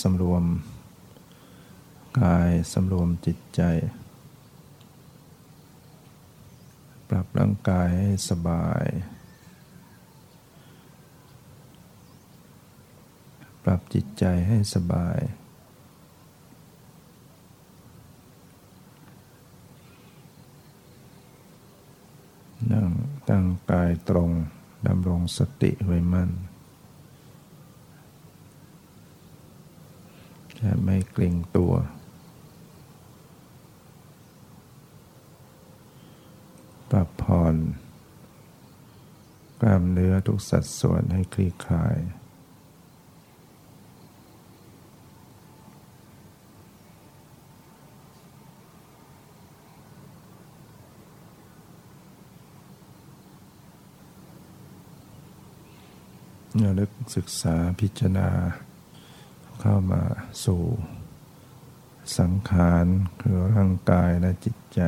สำรวม กายสำรวมจิตใจ ปรับร่างกายให้สบาย ปรับจิตใจให้สบาย นั่งตั้งกายตรงดำรงสติไว้มั่น จะไม่เกรงตัว ปรับผ่อนกล้ามเนื้อทุกสัดส่วนให้คลี่คลาย เราลึกศึกษาพิจารณา เข้ามาสู่ สังขารคือร่างกายและจิตใจ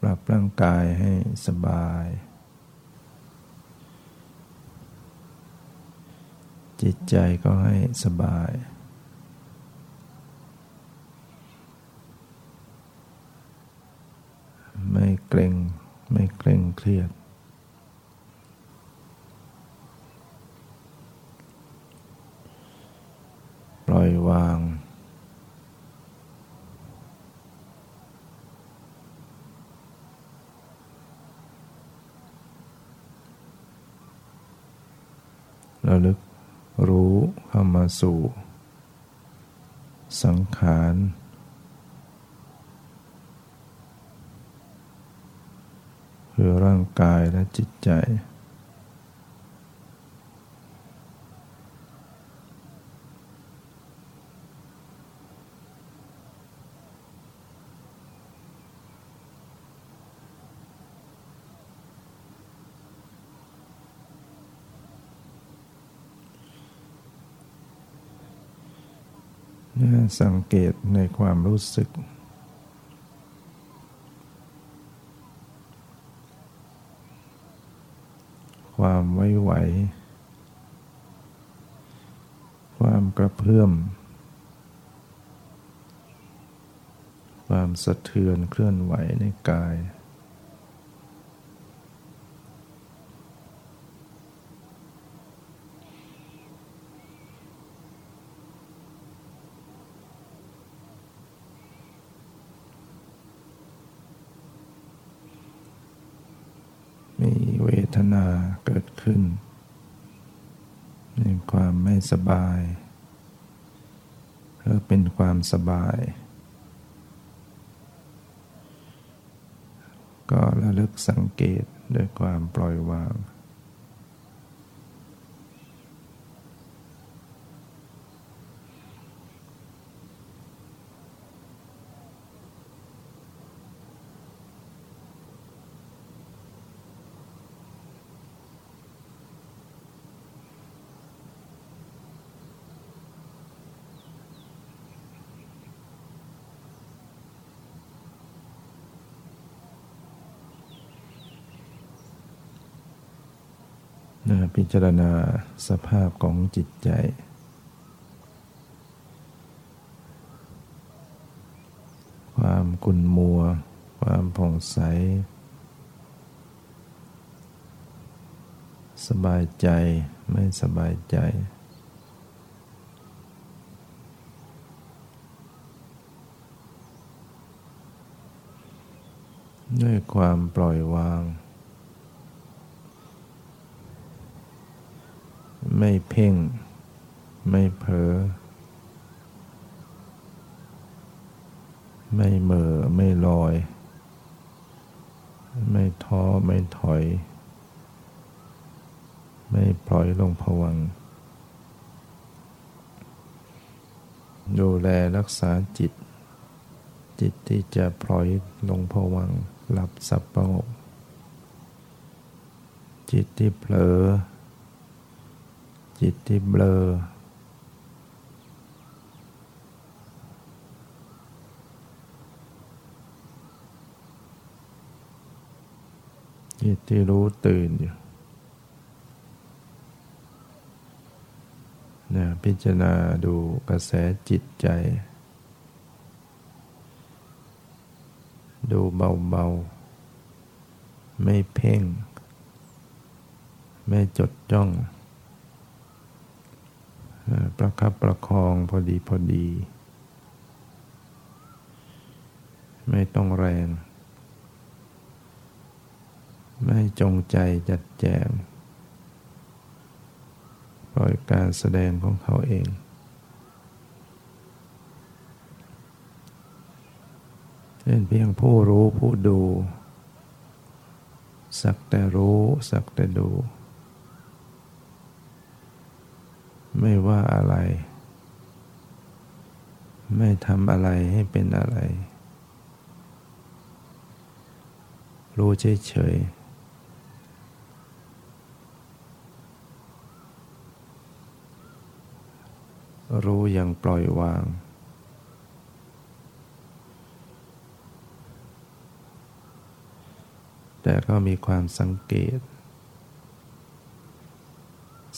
ปรับร่างกายให้สบาย จิตใจก็ให้สบาย ไม่เกรง ไม่เกรงเครียด ปล่อยวาง ระลึกรู้เข้ามาสู่ สังขารคือร่างกายและจิตใจ สังเกตในความรู้สึกความไว้ไหว ความกระ เพื่ม ความสะเทือนเคลื่อนไหวในกาย มีเวทนาเกิดขึ้นในความไม่สบาย เป็นความสบาย ก็ระลึกสังเกตด้วยความปล่อยวาง พิจารณาสภาพของจิตใจ ความกุนมัว ความผ่องใส สบายใจไม่สบายใจด้วยความปล่อยวาง ไม่เพ่ง ไม่เผลอไม่เมื่อไม่ลอย ไม่ท้อไม่ถอย ไม่ปล่อยลงผวัง ดูแลรักษาจิต จิตที่จะปล่อยลงผวังหลับสับประงกจิตที่เผลอ จิตที่เบลอ จิตที่รู้ตื่นอยู่นะพิจารณาดูกระแสจิตใจ ดูเบาๆ ไม่เพ่ง ไม่จดจ้อง ประคับประคองพอดีพอดี ไม่ต้องแรง ไม่จงใจจัดแจง ปล่อยการแสดงของเขาเองเป็นเพียงผู้รู้ผู้ดู สักแต่รู้ สักแต่ดู ไม่ว่าอะไร ไม่ทำอะไรให้เป็นอะไร รู้เฉยๆรู้อย่างปล่อยวาง แต่ก็มีความสังเกต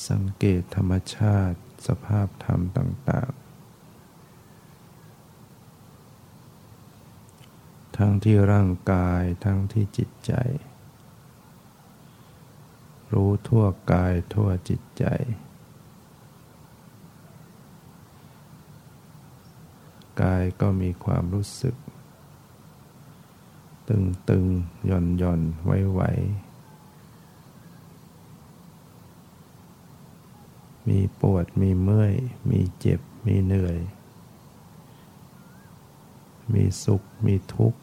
สังเกตธรรมชาติสภาพธรรมต่าง ๆ ทั้งที่ร่างกายทั้งที่จิตใจ รู้ทั่วกายทั่วจิตใจ กายก็มีความรู้สึก ตึงตึงหย่อนหย่อนไว้ไหว มีปวด มีเมื่อย มีเจ็บ มีเหนื่อย มีสุข มีทุกข์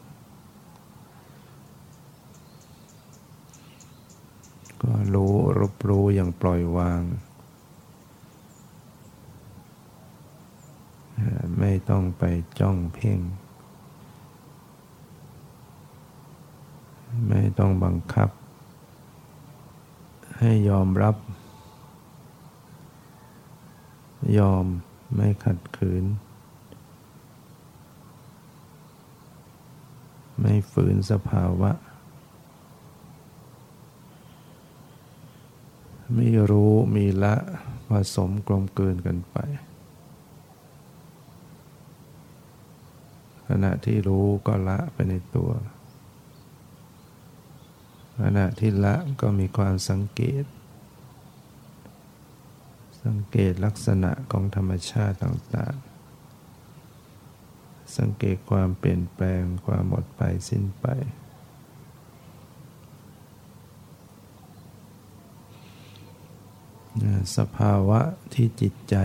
ก็รู้รับรู้อย่างปล่อยวาง ไม่ต้องไปจ้องเพ่ง ไม่ต้องบังคับ ให้ยอมรับ ยอมไม่ขัดขืน ไม่ฝืนสภาวะ ไม่รู้มีละผสมกลมเกินกันไป ขณะที่รู้ก็ละไปในตัว ขณะที่ละก็มีความสังเกต สังเกตลักษณะของธรรมชาติต่างๆ สังเกตความเปลี่ยนแปลงความหมดไปสิ้นไป สภาวะที่จิตใจ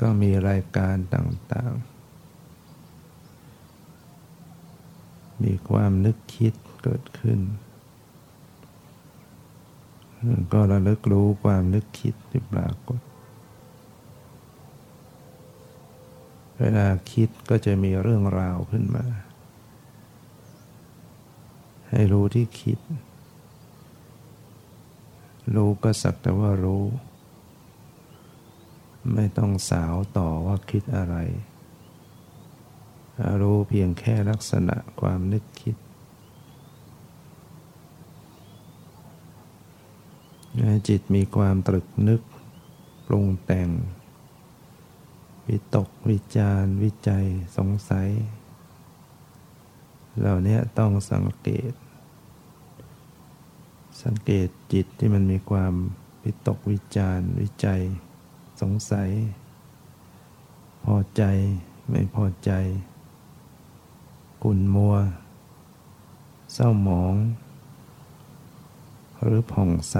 ก็มีรายการต่างๆ มีความนึกคิดเกิดขึ้น ก็ระลึกรู้ความนึกคิดที่ปรากฏ เวลาคิดก็จะมีเรื่องราวขึ้นมา ให้รู้ที่คิด รู้ก็สักแต่ว่ารู้ ไม่ต้องสาวต่อว่าคิดอะไร รู้เพียงแค่ลักษณะความนึกคิด จิตมีความตรึกนึก ปรุงแต่ง วิตก วิจารวิจัยสงสัย เหล่านี้ต้องสังเกต สังเกตจิตที่มันมีความวิตกวิจารวิจัย สงสัย พอใจไม่พอใจ กุ่นมัว เศร้าหมอง หรือผ่องใส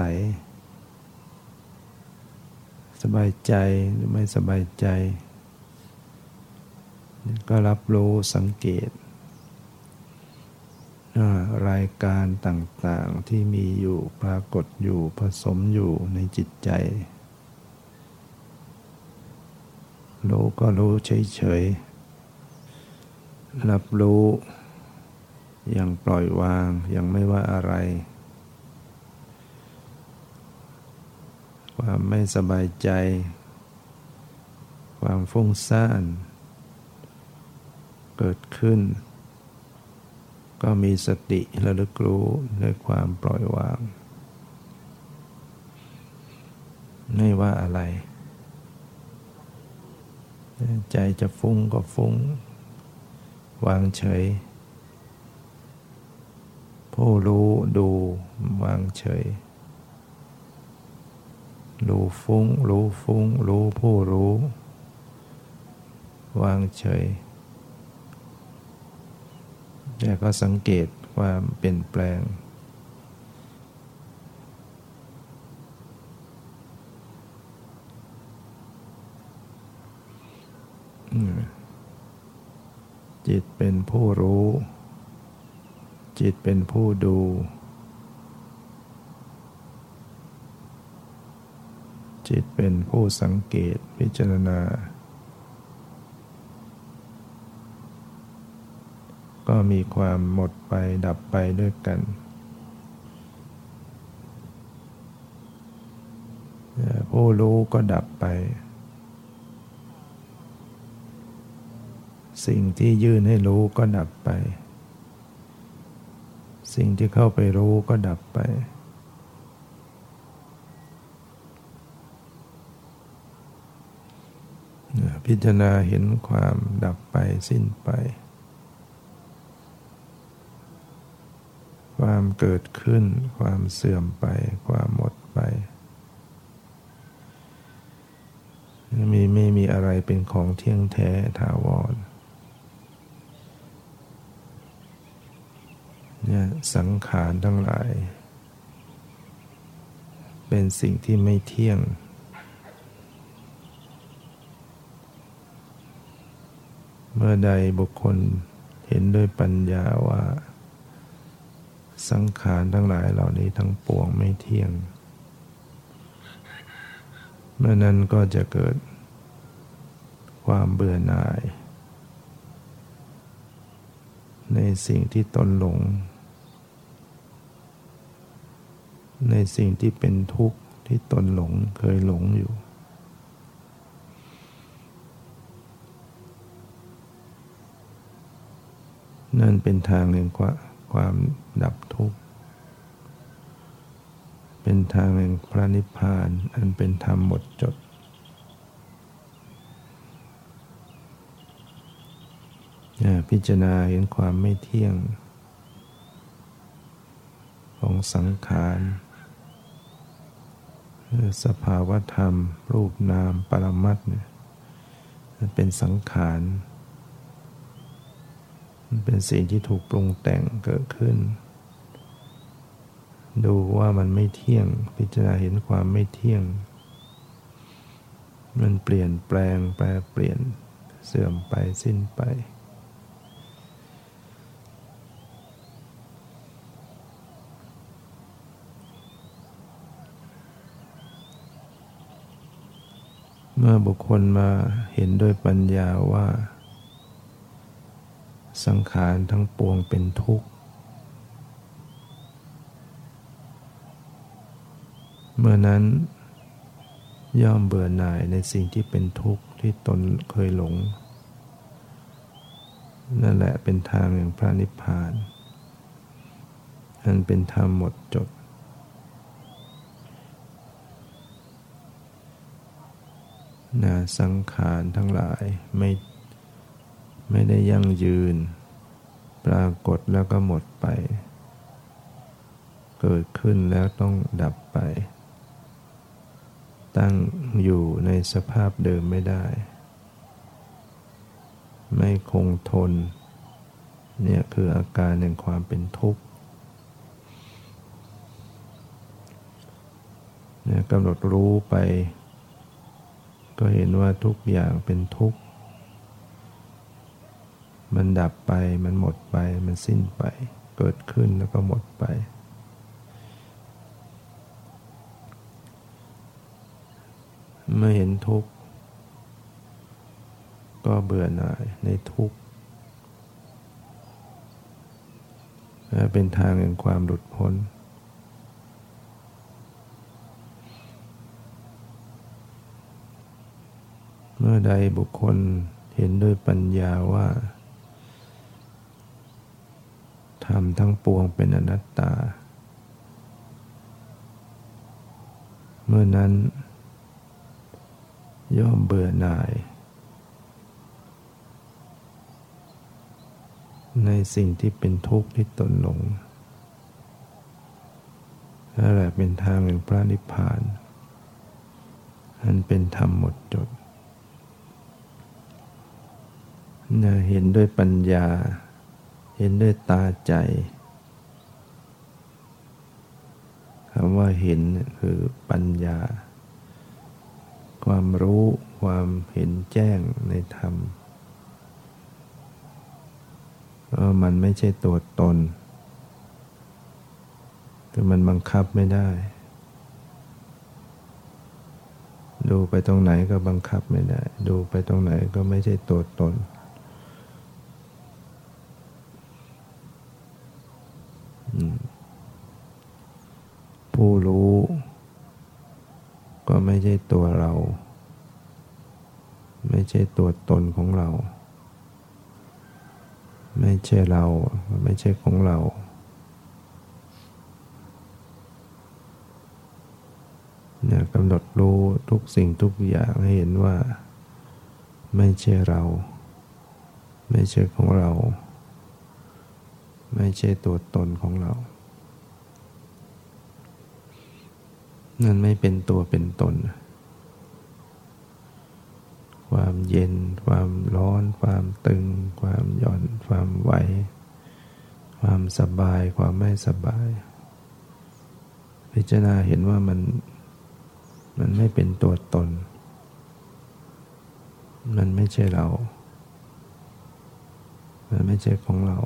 สบายใจหรือไม่สบายใจ ก็รับรู้สังเกตรายการต่างๆที่มีอยู่ปรากฏอยู่ผสมอยู่ในจิตใจ รู้ก็รู้เฉยๆ รับรู้อย่างปล่อยวางยังไม่ว่าอะไร ความไม่สบายใจ ความฟุ้งซ่าน เกิดขึ้น ก็มีสติระลึกรู้ด้วยความปล่อยวาง ไม่ว่าอะไร ใจจะฟุ้งก็ฟุ้ง วางเฉย ผู้รู้ดูวางเฉย รู้ฟุ้ง รู้ฟุ้ง รู้ผู้รู้ วางเฉยแต่ก็สังเกตความเปลี่ยนแปลง จิตเป็นผู้รู้ จิตเป็นผู้ดู จิตเป็นผู้สังเกตพิจารณา ก็มีความหมดไปดับไปด้วยกัน ผู้รู้ก็ดับไป สิ่งที่ยื่นให้รู้ก็ดับไป สิ่งที่เข้าไปรู้ก็ดับไป พิจารณาเห็นความดับไปสิ้นไป ความเกิดขึ้น ความเสื่อมไป ความหมดไป มีไม่มีอะไรเป็นของเที่ยงแท้ถาวรเนี่ยสังขารทั้งหลาย เป็นสิ่งที่ไม่เที่ยง เมื่อใดบุคคลเห็นด้วยปัญญาว่า สังขารทั้งหลายเหล่านี้ทั้งปวงไม่เที่ยง เมื่อนั้นก็จะเกิดความเบื่อหน่าย ในสิ่งที่ตนหลง ในสิ่งที่เป็นทุกข์ที่ตนหลงเคยหลงอยู่ นั่นเป็นทางแห่งความดับทุกข์ เป็นทางแห่งพระนิพพาน อันเป็นธรรมหมดจด พิจารณาเห็นความไม่เที่ยง ของสังขารสภาวธรรม รูปนาม ปรมัตเนี่ยเป็นสังขาร เป็นสิ่งที่ถูกปรุงแต่งเกิดขึ้น ดูว่ามันไม่เที่ยง พิจารณาเห็นความไม่เที่ยง มันเปลี่ยนแปลงแปลเปลี่ยนเสื่อมไปสิ้นไปเมื่อบุคคลมาเห็นด้วยปัญญาว่า สังขารทั้งปวงเป็นทุกข์ เมื่อนั้น ย่อมเบื่อหน่ายในสิ่งที่เป็นทุกข์ที่ตนเคยหลง นั่นแหละเป็นทางแห่งพระนิพพาน อันเป็นธรรมหมดจดนาสังขารทั้งหลายไม่ ไม่ได้ยั่งยืน ปรากฏแล้วก็หมดไป เกิดขึ้นแล้วต้องดับไป ตั้งอยู่ในสภาพเดิมไม่ได้ ไม่คงทน เนี่ยคืออาการแห่งความเป็นทุกข์เนี่ยกำหนดรู้ไป ก็เห็นว่าทุกอย่างเป็นทุกข์ มันดับไป มันหมดไป มันสิ้นไป เกิดขึ้นแล้วก็หมดไป เมื่อเห็นทุกข์ ก็เบื่อหน่ายในทุกข์เป็นทางแห่งความหลุดพ้น เมื่อใดบุคคลเห็นด้วยปัญญาว่า ธรรมทั้งปวงเป็นอนัตตา เมื่อนั้น ย่อมเบื่อหน่าย ในสิ่งที่เป็นทุกข์ที่ตนหลงนั่นแหละเป็นทางแห่งพระนิพพานอันเป็นธรรมหมดจดเห็นด้วยปัญญา เห็นด้วยตาใจคำว่าเห็นคือปัญญา ความรู้ความเห็นแจ้งในธรรมว่ามันไม่ใช่ตัวตนคือมันบังคับไม่ได้ ดูไปตรงไหนก็บังคับไม่ได้ ดูไปตรงไหนก็ไม่ใช่ตัวตน ผู้รู้ ก็ไม่ใช่ตัวเรา ไม่ใช่ตัวตนของเรา ไม่ใช่เรา ไม่ใช่ของเรา เนี่ยกำหนดรู้ทุกสิ่งทุกอย่างให้เห็นว่า ไม่ใช่เรา ไม่ใช่ของเรา ไม่ใช่ตัวตนของเรา นั่นไม่เป็นตัวเป็นตน ความเย็น ความร้อน ความตึง ความหย่อน ความไหว ความสบาย ความไม่สบาย พิจารณาเห็นว่ามัน มันไม่เป็นตัวตน มันไม่ใช่เรา มันไม่ใช่ของเรา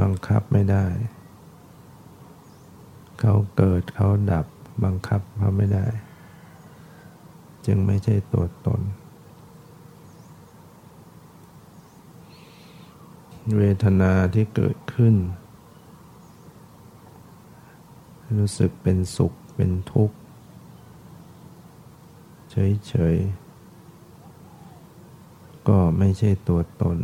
บังคับไม่ได้ เขาเกิดเขาดับบังคับเขาไม่ได้ จึงไม่ใช่ตัวตน เวทนาที่เกิดขึ้น รู้สึกเป็นสุขเป็นทุกข์ เฉยๆ ก็ไม่ใช่ตัวตน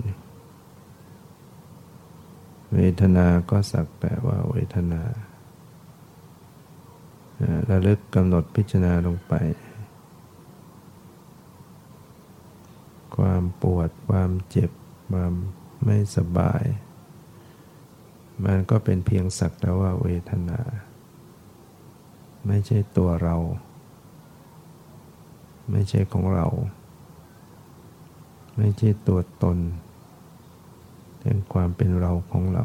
เวทนาก็สักแต่ว่าเวทนา ระลึกกำหนดพิจารณาลงไป ความปวด ความเจ็บ ความไม่สบาย มันก็เป็นเพียงสักแต่ว่าเวทนา ไม่ใช่ตัวเรา ไม่ใช่ของเรา ไม่ใช่ตัวตนเป็นความเป็นเราของเรา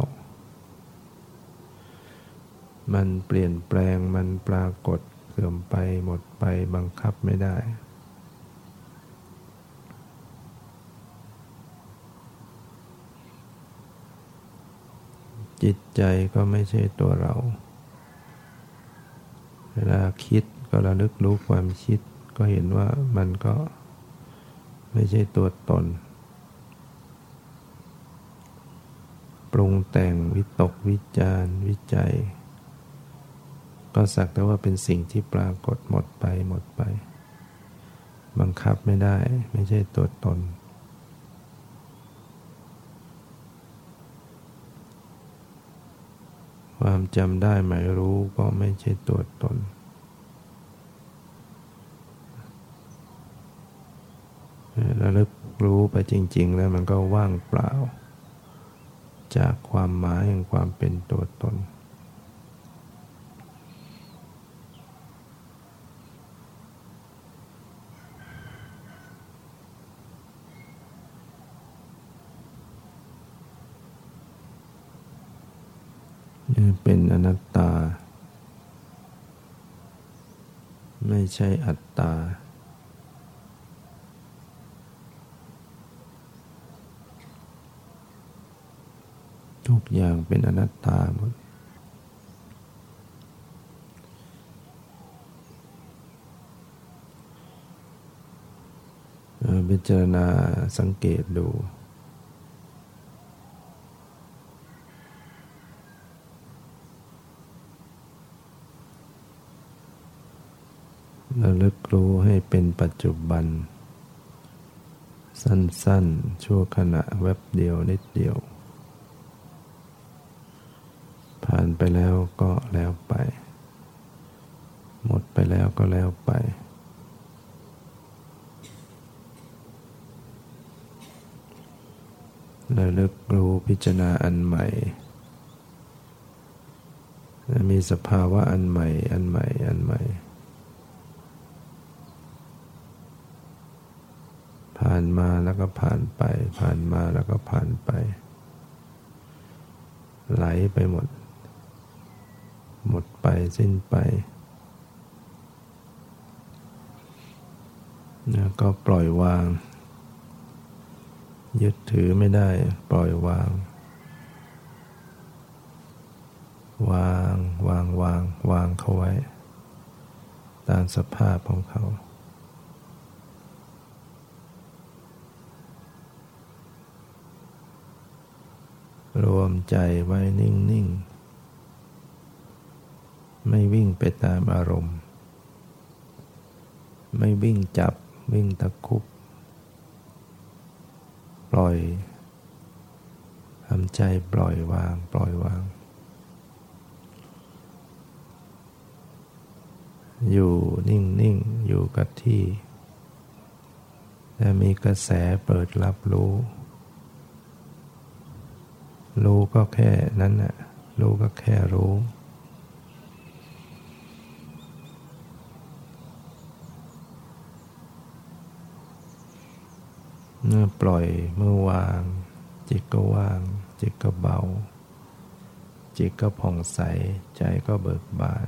มันเปลี่ยนแปลงมันปรากฏเสื่อมไปหมดไปบังคับไม่ได้ จิตใจก็ไม่ใช่ตัวเรา เวลาคิดก็ระลึกรู้ความคิดก็เห็นว่ามันก็ไม่ใช่ตัวตน ปรุงแต่งวิตกวิจารวิจัย ก็สักแต่ว่าเป็นสิ่งที่ปรากฏหมดไปหมดไป บังคับไม่ได้ไม่ใช่ตัวตน ความจำได้หมายรู้ก็ไม่ใช่ตัวตน ระลึกรู้ไปจริง ๆ แล้วมันก็ว่างเปล่า จากความหมายแห่งความเป็นตัวตนเป็นอนัตตา ไม่ใช่อัตตา ทุกอย่างเป็นอนัตตาหมดพิจารณาสังเกตดูระลึกรู้ให้เป็นปัจจุ บัน สั้นๆ ชั่วขณะแวบเดียวนิดเดียว ผ่านไปแล้วก็แล้วไป หมดไปแล้วก็แล้วไประลึกรู้พิจารณาอันใหม่ มีสภาวะอันใหม่ อันใหม่ อันใหม่ ผ่านมาแล้ว ก็ผ่านไป ผ่านมาแล้วก็ผ่านไป ไหลไปหมด หมดไปสิ้นไปแล้วก็ปล่อยวาง ยึดถือไม่ได้ ปล่อยวาง วาง วาง วาง วางเขาไว้ ตามสภาพของเขา รวมใจไว้นิ่งนิ่งไม่วิ่งไปตามอารมณ์ ไม่วิ่งจับวิ่งตะคุบปล่อยทำใจปล่อยวาง ปล่อยวาง อยู่นิ่งนิ่งอยู่กับที่แต่มีกระแสเปิดรับรู้ รู้ก็แค่นั้นน่ะรู้ก็แค่รู้ เมื่อปล่อยเมื่อวาง จิตก็ว่าง จิตก็เบา จิตก็ผ่องใส ใจก็เบิกบาน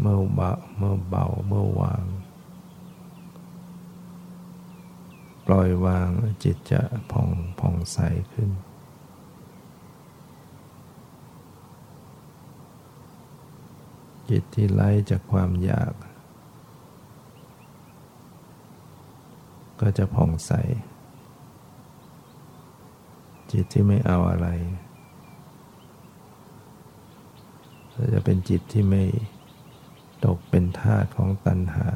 เมื่อเบาเมื่อเบาเมื่อวาง ปล่อยวางจิตจะผ่องผ่องใสขึ้น จิตที่ไล่จากความอยาก ก็จะผ่องใส จิตที่ไม่เอาอะไรจะเป็นจิตที่ไม่ตกเป็นทาสของตัณหา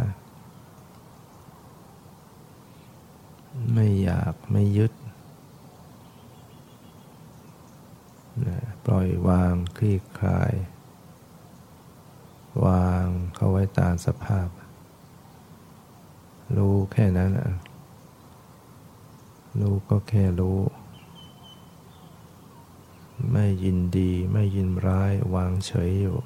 ไม่อยาก ไม่ยึดปล่อยวางคลี่คลาย วางเข้าไว้ตามสภาพ รู้แค่นั้นนะรู้ก็แค่รู้ ไม่ยินดีไม่ยินร้ายวางเฉยอยู่